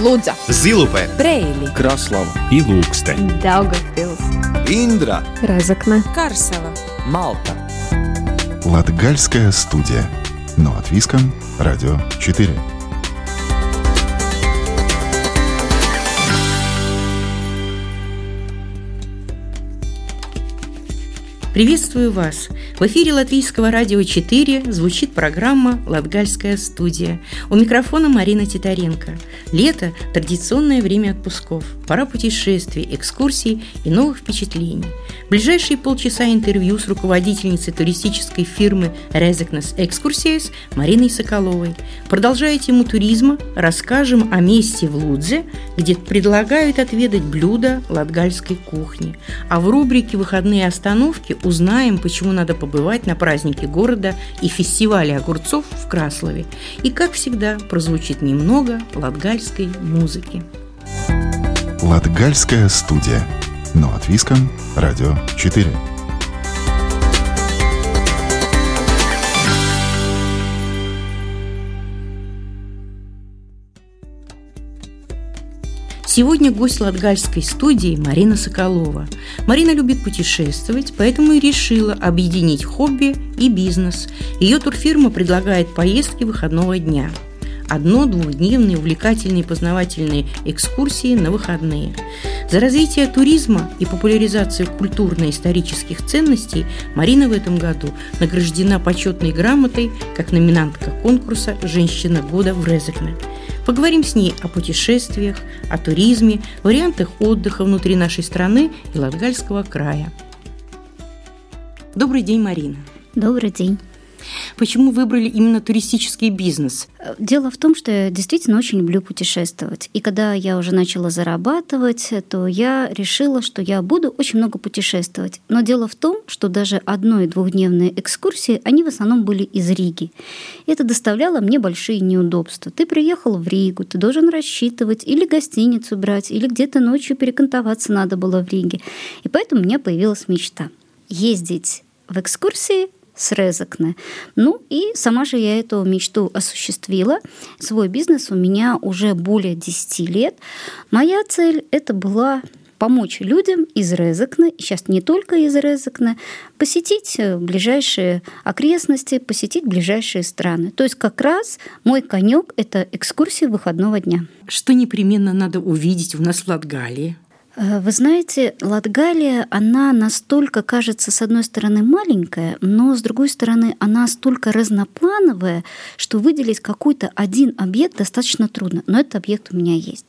Лудза, Зилупе, Брейли, Краслава и Лукстен. Даугавпилс, Индра, Разокна, Карсела. Малта. Латгальская студия. Но от Виском, Радио 4. Приветствую вас! В эфире Латвийского радио 4 звучит программа «Латгальская студия». У микрофона Марина Титаренко. Лето – традиционное время отпусков. Пора путешествий, экскурсий и новых впечатлений. Ближайшие полчаса интервью с руководительницей туристической фирмы «Резекнес Экскурсиес» Мариной Соколовой. Продолжая тему туризма, расскажем о месте в Лудзе, где предлагают отведать блюда латгальской кухни. А в рубрике «Выходные остановки» узнаем, почему надо побывать на празднике города и фестивале огурцов в Краслове. И, как всегда, прозвучит немного латгальской музыки. Латгальская студия. Но от Виском, Радио 4. Сегодня гость Латгальской студии Марина Соколова. Марина любит путешествовать, поэтому и решила объединить хобби и бизнес. Ее турфирма предлагает поездки выходного дня – одно двухдневные увлекательные познавательные экскурсии на выходные. За развитие туризма и популяризацию культурно-исторических ценностей Марина в этом году награждена почетной грамотой как номинантка конкурса «Женщина года в Резекне». Поговорим с ней о путешествиях, о туризме, вариантах отдыха внутри нашей страны и Латгальского края. Добрый день, Марина. Добрый день. Почему выбрали именно туристический бизнес? Дело в том, что я действительно очень люблю путешествовать. И когда я уже начала зарабатывать, то я решила, что я буду очень много путешествовать. Но дело в том, что даже одно- и двухдневные экскурсии, они в основном были из Риги. Это доставляло мне большие неудобства. Ты приехал в Ригу, ты должен рассчитывать или гостиницу брать, или где-то ночью перекантоваться надо было в Риге. И поэтому у меня появилась мечта ездить в экскурсии с Резакне. Ну и сама же я эту мечту осуществила. Свой бизнес у меня уже более 10 лет. Моя цель это была помочь людям из Резакна, и сейчас не только из Резакна, посетить э, ближайшие окрестности, посетить ближайшие страны. То есть как раз мой конек это экскурсии выходного дня. Что непременно надо увидеть у нас в Латгалии? Э, вы знаете, Латгалия, она настолько кажется, с одной стороны, маленькая, но с другой стороны, она столько разноплановая, что выделить какой-то один объект достаточно трудно. Но этот объект у меня есть.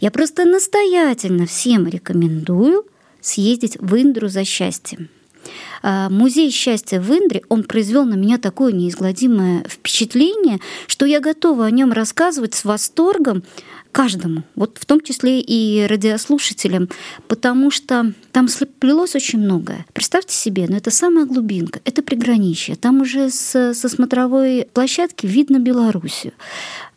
Я просто настоятельно всем рекомендую съездить в Индру за счастьем. Э, музей счастья в Индре, он произвел на меня такое неизгладимое впечатление, что я готова о нем рассказывать с восторгом, каждому, вот в том числе и радиослушателям, потому что там сплелось очень многое. Представьте себе, но ну, это самая глубинка, это приграничье. Там уже с, со смотровой площадки видно Белоруссию.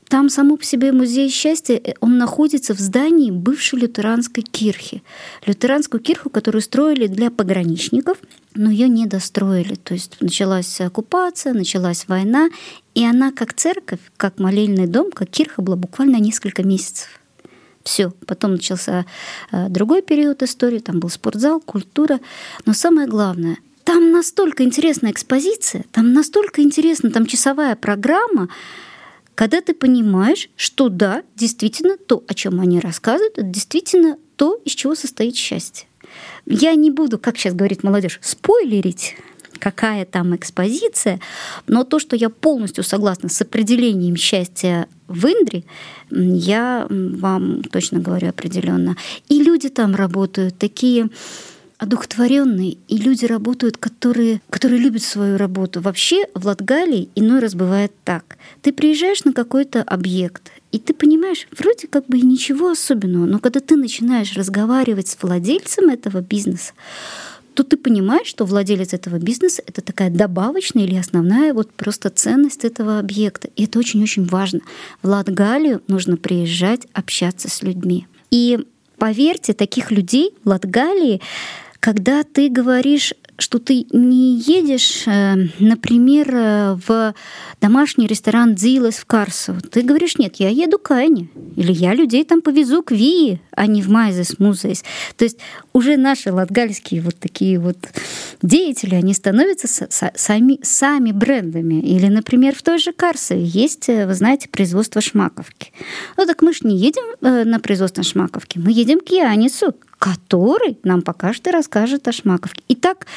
Там само по себе музей счастья, э, он находится в здании бывшей лютеранской кирхи. Лютеранскую кирху, которую строили для пограничников, но ее не достроили. То есть началась оккупация, началась война, и она как церковь, как молельный дом, как кирха была буквально несколько месяцев. Все. Потом начался э, другой период истории, там был спортзал, культура. Но самое главное, там настолько интересная экспозиция, там настолько интересна, там часовая программа, когда ты понимаешь, что да, действительно то, о чем они рассказывают, это действительно то, из чего состоит счастье. Я не буду, как сейчас говорит молодежь, спойлерить, какая там экспозиция, но то, что я полностью согласна с определением счастья в Индре, я вам точно говорю определенно. И люди там работают такие одухотворенные, и люди работают, которые, которые любят свою работу. Вообще в Латгалии иной раз бывает так. Ты приезжаешь на какой-то объект, и ты понимаешь, вроде как бы и ничего особенного, но когда ты начинаешь разговаривать с владельцем этого бизнеса, то ты понимаешь, что владелец этого бизнеса — это такая добавочная или основная вот просто ценность этого объекта. И это очень-очень важно. В Латгалию нужно приезжать, общаться с людьми. И поверьте, таких людей в Латгалии когда ты говоришь что ты не едешь, э, например, э, в домашний ресторан Дзилас в Карсу. Ты говоришь, нет, я еду к Ане. Или я людей там повезу к Вии, а не в Майзес Музейс. То есть уже наши латгальские вот такие вот деятели, они становятся сами, сами брендами. Или, например, в той же Карсове есть, э, вы знаете, производство шмаковки. Ну так мы же не едем на производство шмаковки, мы едем к Янису, который нам покажет и расскажет о Шмаковке. И так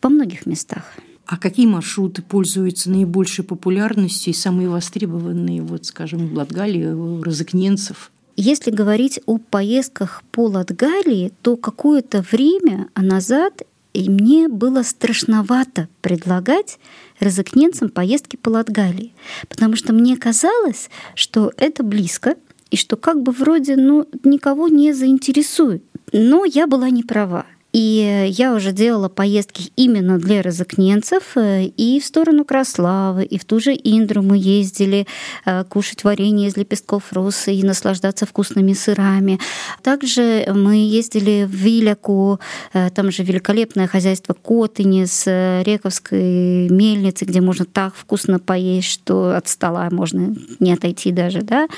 во многих местах. А какие маршруты пользуются наибольшей популярностью и самые востребованные, вот, скажем, в Латгалии, у розыкненцев? Если говорить о поездках по Латгалии, то какое-то время назад и мне было страшновато предлагать розыкненцам поездки по Латгалии, потому что мне казалось, что это близко, и что как бы вроде ну, никого не заинтересует. Но я была не права. И я уже делала поездки именно для розыкненцев э, и в сторону Краславы, и в ту же Индру мы ездили э, кушать варенье из лепестков росы и наслаждаться вкусными сырами. Также мы ездили в Виляку, э, там же великолепное хозяйство Котыни с Рековской мельницы, где можно так вкусно поесть, что от стола можно не отойти даже. Да?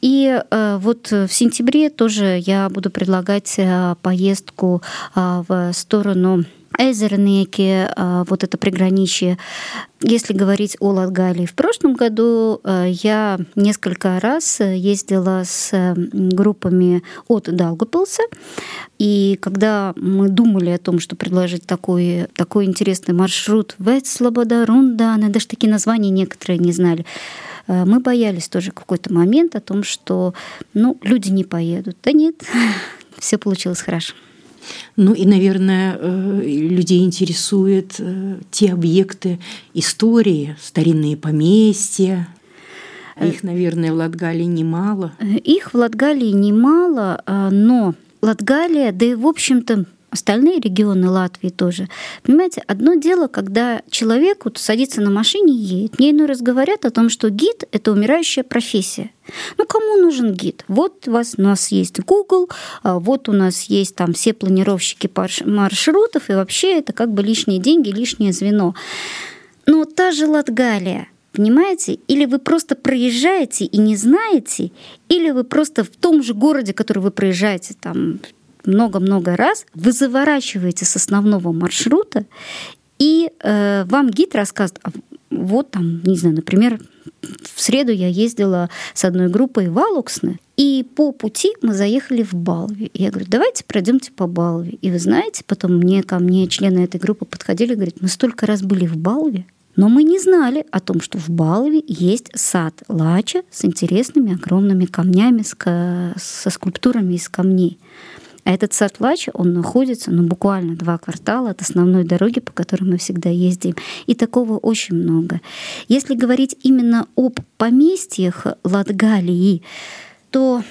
И вот в сентябре тоже я буду предлагать поездку в сторону Эзернеки, а, вот это приграничье. Если говорить о Латгалии, в прошлом году а, я несколько раз ездила с группами от Далгопилса, и когда мы думали о том, что предложить такой, такой интересный маршрут в Эцлобода, Рундана, даже такие названия некоторые не знали, а, мы боялись тоже какой-то момент о том, что ну, люди не поедут. Да нет, все получилось хорошо. Ну и, наверное, э, людей интересуют э, те объекты истории, старинные поместья. А их, наверное, в Латгалии немало. Их в Латгалии немало, но Латгалия, да и, в общем-то, остальные регионы Латвии тоже. Понимаете, одно дело, когда человек вот садится на машине и едет. Мне иной раз говорят о том, что гид — это умирающая профессия. Ну, кому нужен гид? Вот у, вас, у нас есть Google, а вот у нас есть там все планировщики маршрутов, и вообще это как бы лишние деньги, лишнее звено. Но та же Латгалия, Понимаете? Или вы просто проезжаете и не знаете, или вы просто в том же городе, который вы проезжаете, там много-много раз, вы заворачиваете с основного маршрута, и э, вам гид рассказывает, а вот там, не знаю, например, в среду я ездила с одной группой в Алуксне, и по пути мы заехали в Балви. И я говорю, давайте пройдемте по Балви. И вы знаете, потом мне ко мне члены этой группы подходили и говорят, мы столько раз были в Балви, но мы не знали о том, что в Балове есть сад Лача с интересными огромными камнями, со скульптурами из камней. А этот сад Лача, он находится ну, буквально два квартала от основной дороги, по которой мы всегда ездим. И такого очень много. Если говорить именно об поместьях Латгалии, то,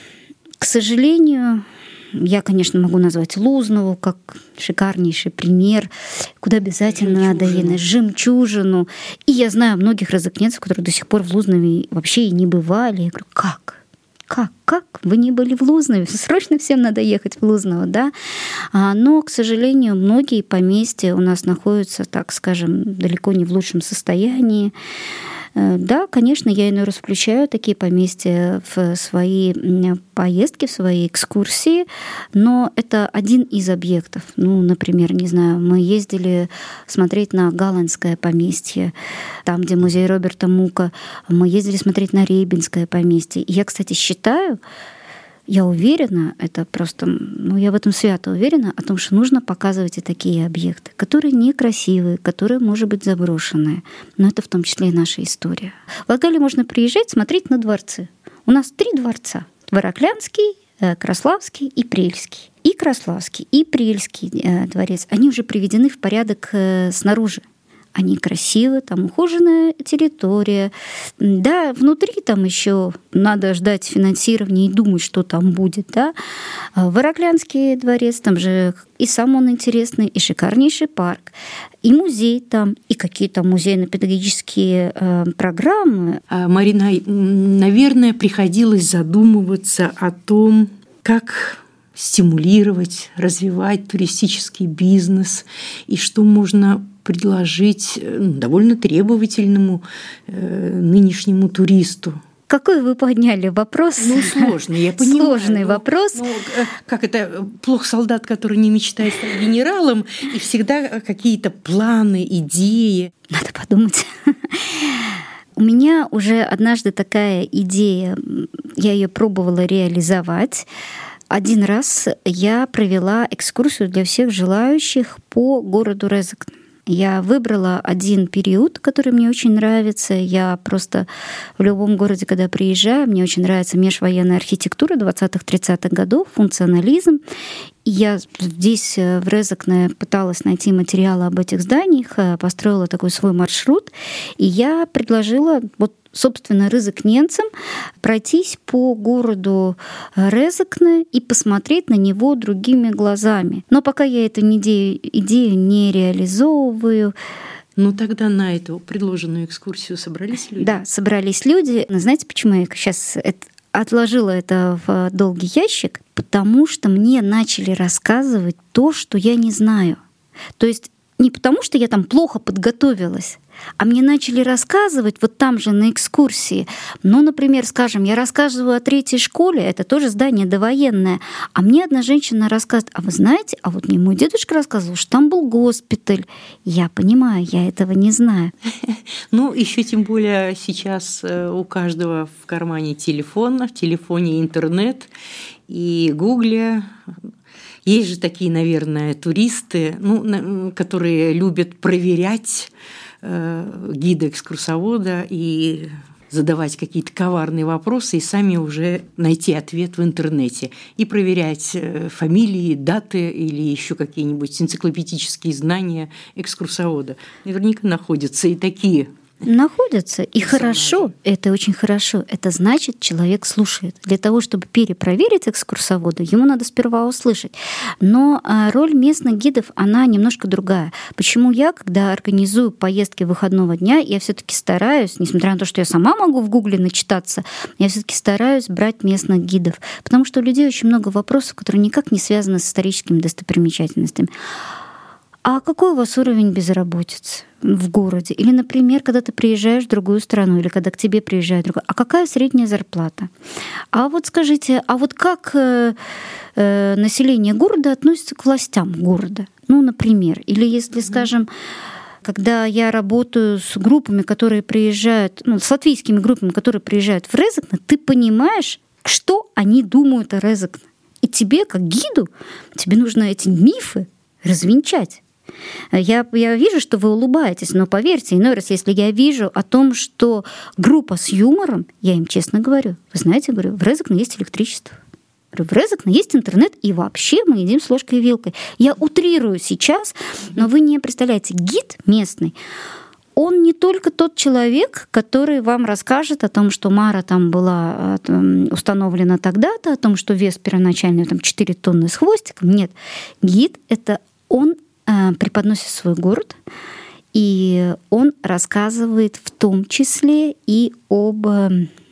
к сожалению, я, конечно, могу назвать Лузнову как шикарнейший пример, куда обязательно надо ехать, жемчужину. И я знаю многих разокненцев, которые до сих пор в Лузнове вообще и не бывали. Я говорю, как? Как, как вы не были в Лузнове? Срочно всем надо ехать в Лузново, да? А, но, к сожалению, многие поместья у нас находятся, так скажем, далеко не в лучшем состоянии. Э, да, конечно, я иной раз включаю такие поместья в свои поездки, в свои экскурсии, но это один из объектов. Ну, например, не знаю, мы ездили смотреть на Галландское поместье, там, где музей Роберта Мука, мы ездили смотреть на Рейбинское поместье. Я, кстати, считаю, я уверена, это просто, ну, я в этом свято уверена, о том, что нужно показывать и такие объекты, которые некрасивые, которые, может быть, заброшенные. Но это в том числе и наша история. В Ладгале можно приезжать, смотреть на дворцы. У нас три дворца. Вороклянский, э, Краславский и Прельский. И Краславский, и Прельский э, дворец, они уже приведены в порядок э, снаружи они красивы, там ухоженная территория. Да, внутри там еще надо ждать финансирования и думать, что там будет. Да? А Вороклянский дворец, там же и сам он интересный, и шикарнейший парк, и музей там, и какие-то музейно-педагогические э, программы. А, Марина, наверное, приходилось задумываться о том, как стимулировать, развивать туристический бизнес и что можно предложить ну, довольно требовательному э, нынешнему туристу. Какой вы подняли вопрос? Ну, сложный, я понимаю. Сложный ну, вопрос. Ну, как это, плох солдат, который не мечтает стать генералом, и всегда какие-то планы, идеи. Надо подумать. У меня уже однажды такая идея, я ее пробовала реализовать. Один раз я провела экскурсию для всех желающих по городу Резекн. Я выбрала один период, который мне очень нравится. Я просто в любом городе, когда приезжаю, мне очень нравится межвоенная архитектура 20-30-х годов, функционализм. И я здесь, э, в Резакне, пыталась найти материалы об этих зданиях, э, построила такой свой маршрут, и я предложила вот собственно, рызыкненцам пройтись по городу Резакне и посмотреть на него другими глазами. Но пока я эту идею, идею не реализовываю, ну тогда на эту предложенную экскурсию собрались люди? Да, собрались люди. Но знаете, почему я сейчас это отложила это в долгий ящик? Потому что мне начали рассказывать то, что я не знаю. То есть не потому, что я там плохо подготовилась, а мне начали рассказывать вот там же на экскурсии. Ну, например, скажем, я рассказываю о третьей школе, это тоже здание довоенное, а мне одна женщина рассказывает, а вы знаете, а вот мне мой дедушка рассказывал, что там был госпиталь. Я понимаю, я этого не знаю. Ну, еще тем более сейчас э, у каждого в кармане телефон, в телефоне интернет, и гугле есть же такие, наверное, туристы, ну, которые любят проверять гида экскурсовода и задавать какие-то коварные вопросы и сами уже найти ответ в интернете и проверять э, фамилии, даты или еще какие-нибудь энциклопедические знания экскурсовода. Наверняка находятся и такие находятся. И хорошо, это очень хорошо. Это значит, человек слушает. Для того, чтобы перепроверить экскурсовода, ему надо сперва услышать. Но а, роль местных гидов, она немножко другая. Почему я, когда организую поездки выходного дня, я все-таки стараюсь, несмотря на то, что я сама могу в Гугле начитаться, я все-таки стараюсь брать местных гидов. Потому что у людей очень много вопросов, которые никак не связаны с историческими достопримечательностями. А какой у вас уровень безработицы в городе? Или, например, когда ты приезжаешь в другую страну, или когда к тебе приезжает другая, а какая средняя зарплата? А вот скажите, а вот как э, э, население города относится к властям города? Ну, например, или если, скажем, когда я работаю с группами, которые приезжают, ну, с латвийскими группами, которые приезжают в Резекне, ты понимаешь, что они думают о Резекне. И тебе, как гиду, тебе нужно эти мифы развенчать. Я, я вижу, что вы улыбаетесь, но поверьте, иной раз, если я вижу о том, что группа с юмором, я им честно говорю, вы знаете, говорю, в Резекне есть электричество. В Резекне есть интернет, и вообще мы едим с ложкой и вилкой. Я утрирую сейчас, но вы не представляете, гид местный, он не только тот человек, который вам расскажет о том, что Мара там была установлена тогда-то, о том, что вес первоначальный там 4 тонны с хвостиком. Нет, гид — это он преподносит свой город, и он рассказывает в том числе и об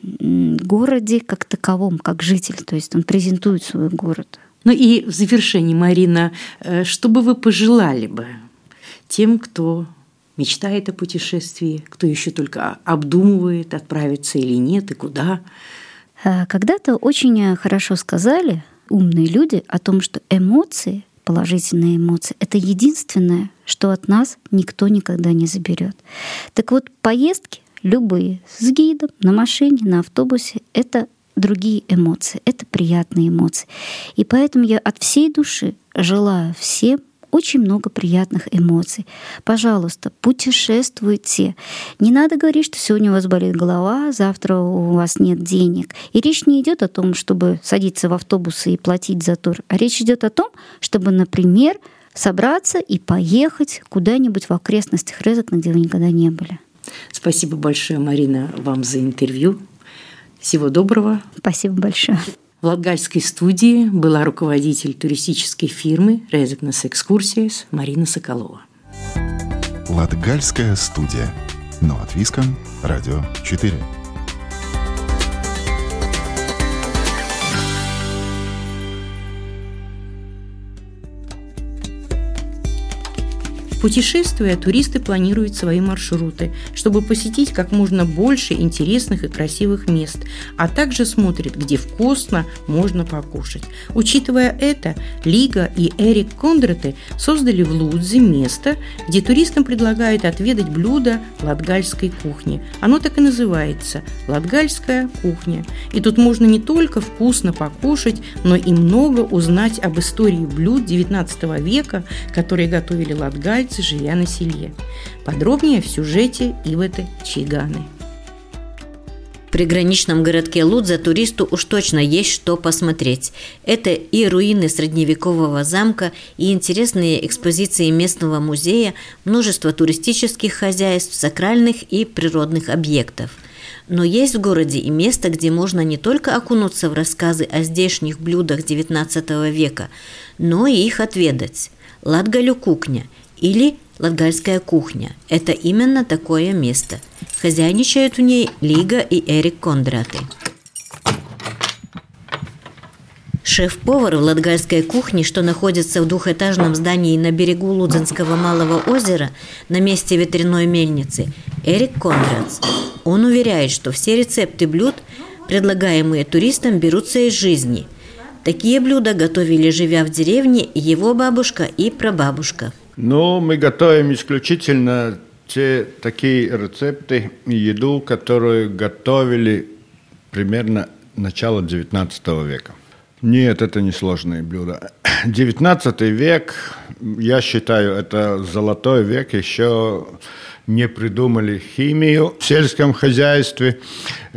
городе как таковом, как житель, то есть он презентует свой город. Ну и в завершении, Марина, э, что бы вы пожелали бы тем, кто мечтает о путешествии, кто еще только обдумывает, отправиться или нет, и куда? Э, когда-то очень хорошо сказали умные люди о том, что эмоции положительные эмоции. Это единственное, что от нас никто никогда не заберет. Так вот, поездки любые, с гидом, на машине, на автобусе, это другие эмоции, это приятные эмоции. И поэтому я от всей души желаю всем очень много приятных эмоций. Пожалуйста, путешествуйте. Не надо говорить, что сегодня у вас болит голова, завтра у вас нет денег. И речь не идет о том, чтобы садиться в автобусы и платить за тур, а речь идет о том, чтобы, например, собраться и поехать куда-нибудь в окрестностях Резок, где вы никогда не были. Спасибо большое, Марина, вам за интервью. Всего доброго. Спасибо большое. В Латгальской студии была руководитель туристической фирмы «Резекнес Экскурсиес» Марина Соколова. Латгальская студия. Но от Виском. Радио 4. Путешествуя, туристы планируют свои маршруты, чтобы посетить как можно больше интересных и красивых мест, а также смотрят, где вкусно можно покушать. Учитывая это, Лига и Эрик Кондраты создали в Лудзе место, где туристам предлагают отведать блюда латгальской кухни. Оно так и называется – латгальская кухня. И тут можно не только вкусно покушать, но и много узнать об истории блюд XIX века, которые готовили латгальцы, живя на селе. Подробнее в сюжете Ивета Чиганы. В приграничном городке Лудза туристу уж точно есть что посмотреть. Это и руины средневекового замка, и интересные экспозиции местного музея, множество туристических хозяйств, сакральных и природных объектов. Но есть в городе и место, где можно не только окунуться в рассказы о здешних блюдах XIX века, но и их отведать. Латгалю кухня или Латгальская кухня. Это именно такое место. Хозяйничают в ней Лига и Эрик Кондраты. Шеф-повар в Латгальской кухне, что находится в двухэтажном здании на берегу Лудзенского малого озера на месте ветряной мельницы, Эрик Кондрац. Он уверяет, что все рецепты блюд, предлагаемые туристам, берутся из жизни. Такие блюда готовили, живя в деревне, его бабушка и прабабушка – ну, мы готовим исключительно те такие рецепты еду, которую готовили примерно начало XIX века. Нет, это не сложные блюда. XIX век, я считаю, это золотой век, еще не придумали химию в сельском хозяйстве.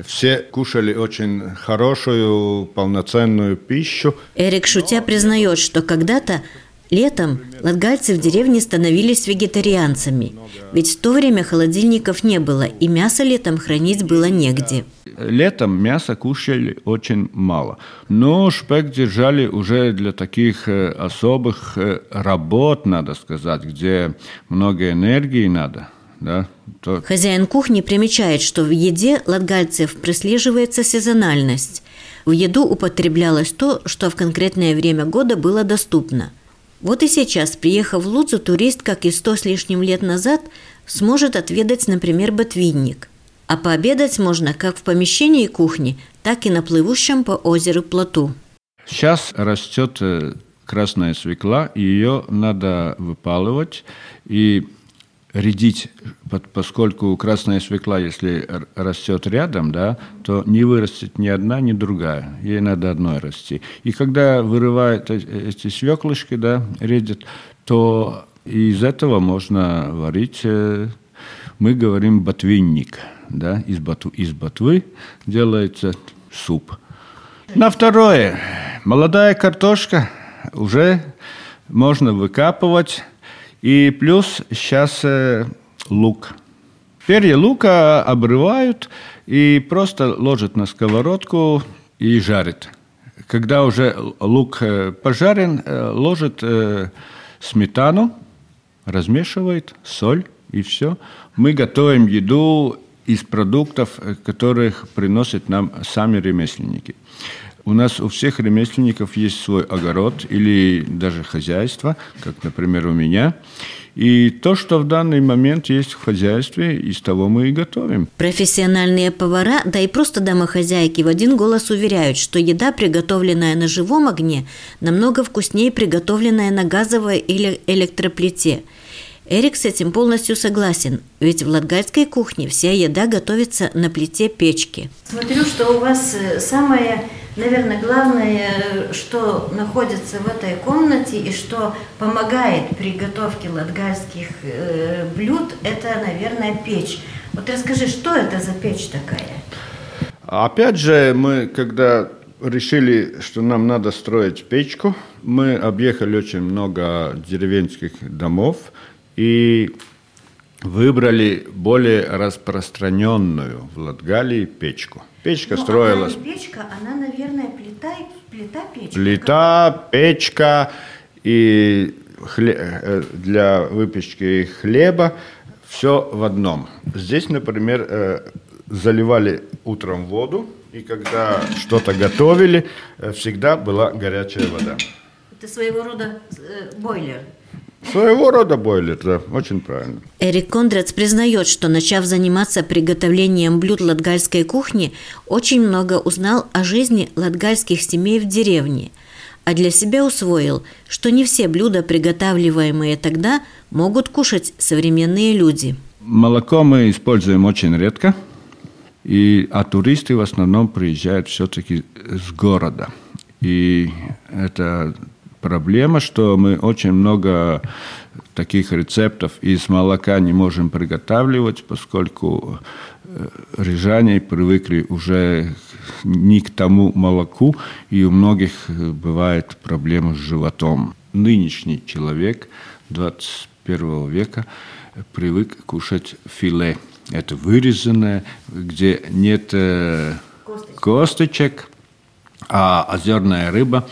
Все кушали очень хорошую, полноценную пищу. Эрик Шутя признает, что когда-то Летом латгальцы в деревне становились вегетарианцами, ведь в то время холодильников не было, и мясо летом хранить было негде. Летом мясо кушали очень мало, но шпек держали уже для таких э, особых э, работ, надо сказать, где много энергии надо. Да, то... Хозяин кухни примечает, что в еде латгальцев прослеживается сезональность. В еду употреблялось то, что в конкретное время года было доступно – вот и сейчас, приехав в Лудзу, турист, как и сто с лишним лет назад, сможет отведать, например, ботвинник. А пообедать можно как в помещении кухни, так и на плывущем по озеру плоту. Сейчас растет э, красная свекла, ее надо выпалывать. И редить, поскольку красная свекла, если растет рядом, да, то не вырастет ни одна, ни другая. Ей надо одной расти. И когда вырывают э, эти свеклышки, да, редят, то из этого можно варить, э, мы говорим ботвинник, да, из, ботвы, из ботвы делается суп. На второе, молодая картошка уже можно выкапывать, и плюс сейчас э, лук. Перья лука обрывают и просто ложат на сковородку и жарят. Когда уже лук э, пожарен, э, ложат сметану, размешивает, соль и все. Мы готовим еду из продуктов, которых приносят нам сами ремесленники. У нас у всех ремесленников есть свой огород или даже хозяйство, как, например, у меня. И то, что в данный момент есть в хозяйстве, из того мы и готовим. Профессиональные повара, да и просто домохозяйки в один голос уверяют, что еда, приготовленная на живом огне, намного вкуснее приготовленная на газовой или электроплите. Эрик с этим полностью согласен, ведь в латгальской кухне вся еда готовится на плите печки. Смотрю, что у вас э, самое наверное, главное, что находится в этой комнате и что помогает при готовке латгальских э, блюд, это, наверное, печь. Вот расскажи, что это за печь такая? Опять же, мы, когда решили, что нам надо строить печку, мы объехали очень много деревенских домов и выбрали более распространенную в Латгалии печку – Печка ну, строилась. Она печка, она, наверное, плита, плита печка. Плита, печка и хле... Э, для выпечки хлеба все в одном. Здесь, например, э, заливали утром воду, и когда что-то готовили, э, всегда была горячая вода. Это своего рода бойлер. Своего рода бойлер, да, очень правильно. Эрик Кондрац признает, что начав заниматься приготовлением блюд латгальской кухни, очень много узнал о жизни латгальских семей в деревне, а для себя усвоил, что не все блюда, приготавливаемые тогда, могут кушать современные люди. Молоко мы используем очень редко, и, а туристы в основном приезжают все-таки с города. И это проблема, что мы очень много таких рецептов из молока не можем приготавливать, поскольку э, рижане привыкли уже не к тому молоку, и у многих э, бывает проблема с животом. Нынешний человек 21 века привык кушать филе. Это вырезанное, где нет э, косточек, а озерная рыба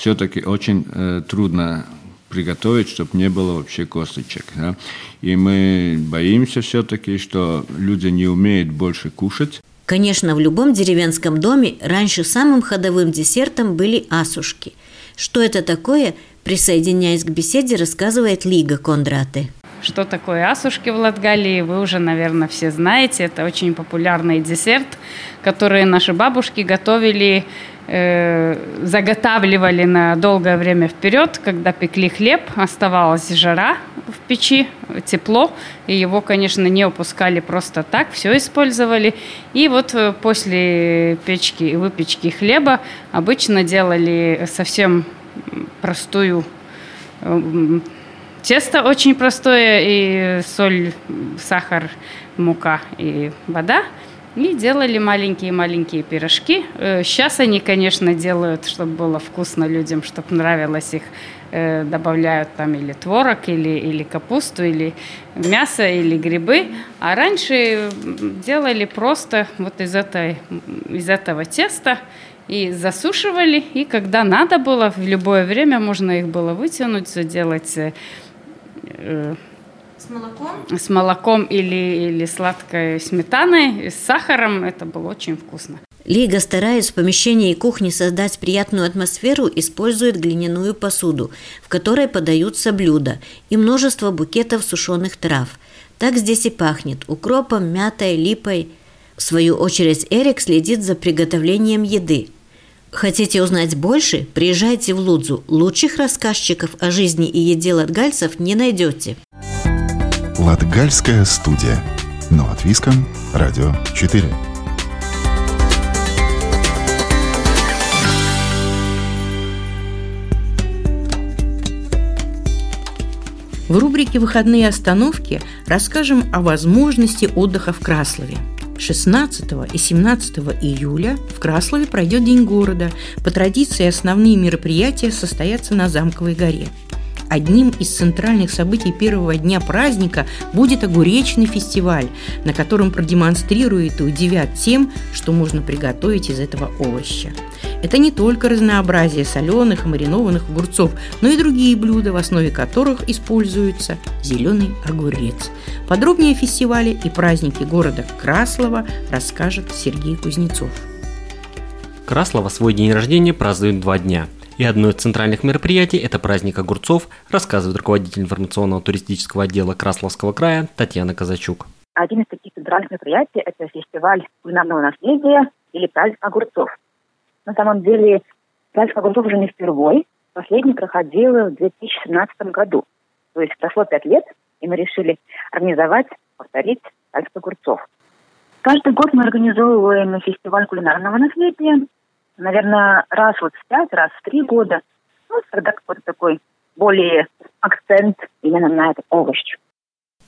все-таки очень э, трудно приготовить, чтобы не было вообще косточек. Да? И мы боимся все-таки, что люди не умеют больше кушать. Конечно, в любом деревенском доме раньше самым ходовым десертом были асушки. Что это такое, присоединяясь к беседе, рассказывает Лига Кондраты. Что такое асушки в Латгалии, вы уже, наверное, все знаете. Это очень популярный десерт, который наши бабушки готовили, э, заготавливали на долгое время вперед. Когда пекли хлеб, оставалась жара в печи, тепло, и его, конечно, не опускали просто так, все использовали. И вот э, после печки и выпечки хлеба обычно делали совсем простую Тесто очень простое, и соль, сахар, мука и вода. И делали маленькие-маленькие пирожки. Сейчас э, они, конечно, делают, чтобы было вкусно людям, чтобы нравилось их. Э, добавляют там или творог, или, или капусту, или мясо, или грибы. А раньше делали просто вот из, этой, из этого теста и засушивали. И когда надо было, в любое время можно их было вытянуть, сделать э, с молоком? С молоком или, или сладкой сметаной, с сахаром. Это было очень вкусно. Лига, стараясь в помещении кухни создать приятную атмосферу, использует глиняную посуду, в которой подаются блюда, и множество букетов сушеных трав. Так здесь и пахнет – укропом, мятой, липой. В свою очередь Эрик следит за приготовлением еды – Хотите узнать больше? Приезжайте в Лудзу. Лучших рассказчиков о жизни и еде латгальцев не найдете. Латгальская студия. Но от Виском. Радио 4. В рубрике «Выходные остановки» расскажем о возможности отдыха в Краслове – 16 и 17 июля в Краслове пройдет День города. По традиции основные мероприятия состоятся на Замковой горе. Одним из центральных событий первого дня праздника будет огуречный фестиваль, на котором продемонстрируют и удивят тем, что можно приготовить из этого овоща. Это не только разнообразие соленых и маринованных огурцов, но и другие блюда, в основе которых используется зеленый огурец. Подробнее о фестивале и празднике города Краслова расскажет Сергей Кузнецов. Краслова свой день рождения празднует два дня. И одно из центральных мероприятий – это праздник огурцов, рассказывает руководитель информационного туристического отдела Красловского края Татьяна Казачук. Один из таких центральных мероприятий – это фестиваль кулинарного наследия или праздник огурцов. На самом деле, праздник огурцов уже не впервой. Последний проходил в 2017 году. То есть прошло пять лет, и мы решили организовать, повторить праздник огурцов. Каждый год мы организовываем фестиваль кулинарного наследия. Наверное, раз вот в пять, раз в три года. Ну, когда какой-то такой более акцент именно на этот овощ.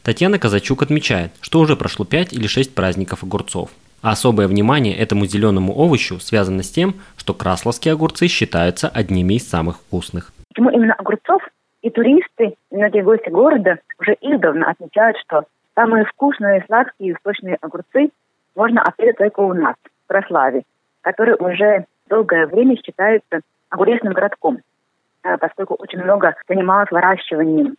Татьяна Казачук отмечает, что уже прошло пять или шесть праздников огурцов. А особое внимание этому зеленому овощу связано с тем, что красловские огурцы считаются одними из самых вкусных. Почему именно огурцов? И туристы, и многие гости города уже издавна отмечают, что самые вкусные, сладкие и сочные огурцы можно ответить только у нас, в Краславе, который уже долгое время считается огуречным городком, э, поскольку очень много занималось выращиванием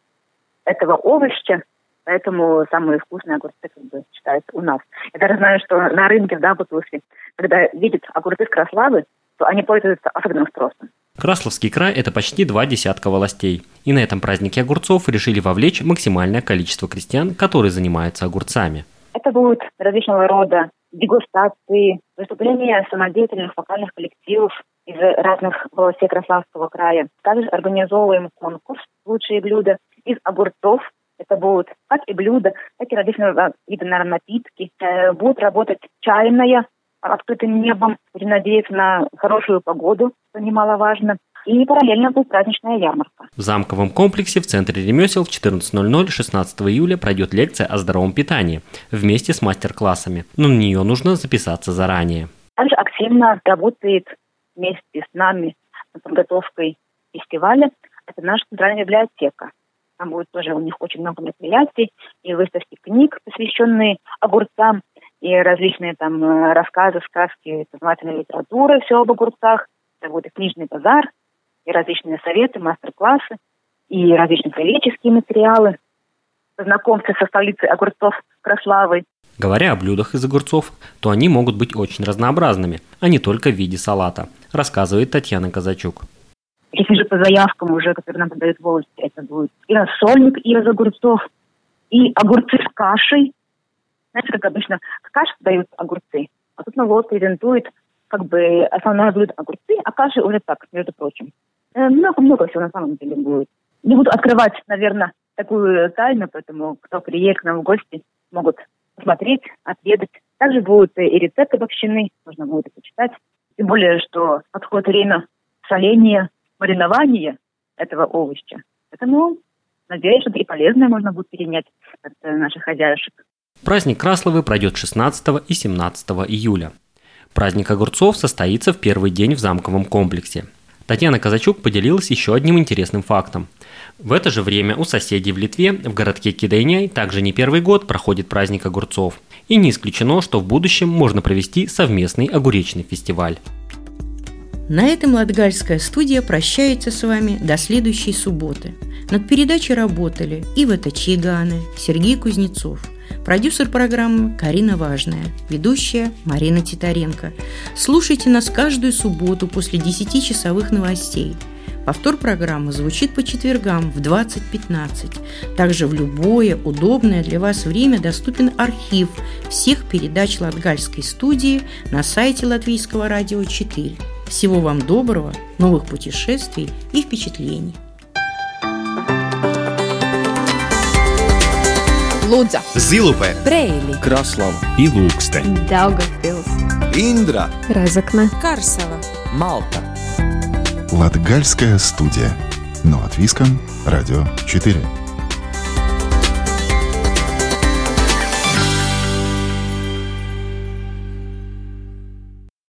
этого овоща, Поэтому самые вкусные огурцы как бы считаются у нас. Я даже знаю, что на рынке в Дабутусе, когда видят огурцы с Краславы, то они пользуются особенным спросом. Красловский край – это почти два десятка властей. И на этом празднике огурцов решили вовлечь максимальное количество крестьян, которые занимаются огурцами. Это будут различного рода дегустации, выступления самодеятельных вокальных коллективов из разных областей Краславского края. Также организовываем конкурс «Лучшие блюда» из огурцов. Это будут как и блюда, так и различного вида наверное, напитки. Э, будут работать чайная, открытым небом. Будем надеяться на хорошую погоду, что немаловажно. И параллельно будет праздничная ярмарка. В замковом комплексе в центре ремесел в 14.00 16 июля пройдет лекция о здоровом питании вместе с мастер-классами. Но на нее нужно записаться заранее. Также активно работает вместе с нами над подготовкой фестиваля. Это наша центральная библиотека. Там будет тоже у них очень много мероприятий и выставки книг, посвященные огурцам, и различные там э, рассказы, сказки, познавательная литература, все об огурцах. Это будет книжный базар, и различные советы, мастер-классы, и различные кролические материалы, знакомство со столицей огурцов Краславой. Говоря о блюдах из огурцов, то они могут быть очень разнообразными, а не только в виде салата, рассказывает Татьяна Казачук. Если же по заявкам уже, которые нам подают волости, это будет и рассольник из огурцов, и огурцы с кашей, знаете, как обычно к каше подают огурцы, а тут Новгород презентует как бы основное блюдо огурцы, а каши уже так, между прочим. Э, много-много всего на самом деле будет. Не буду открывать, наверное, такую тайну, поэтому кто приедет к нам в гости, могут посмотреть, отведать. Также будут и рецепты обобщены, можно будет почитать. Тем более, что подходит время соления, маринования этого овоща. Поэтому надеюсь, что и полезное можно будет перенять от э, наших хозяюшек. Праздник Красловы пройдет 16 и 17 июля. Праздник огурцов состоится в первый день в замковом комплексе. Татьяна Казачук поделилась еще одним интересным фактом. В это же время у соседей в Литве, в городке Кидайняй, также не первый год проходит праздник огурцов. И не исключено, что в будущем можно провести совместный огуречный фестиваль. На этом Латгальская студия прощается с вами до следующей субботы. Над передачей работали Ива Чиганы, Сергей Кузнецов – Продюсер программы Карина Важная, ведущая Марина Титаренко. Слушайте нас каждую субботу после 10-часовых новостей. Повтор программы звучит по четвергам в 20.15. Также в любое удобное для вас время доступен архив всех передач Латгальской студии на сайте Латвийского радио 4. Всего вам доброго, новых путешествий и впечатлений. Лудза, Zilupē, Preili, Kraslava, Ilūkste, Daugavpils, Indra, Разокна, Карсела, Малта. Латгальская студия. Но от Виском, Радио 4.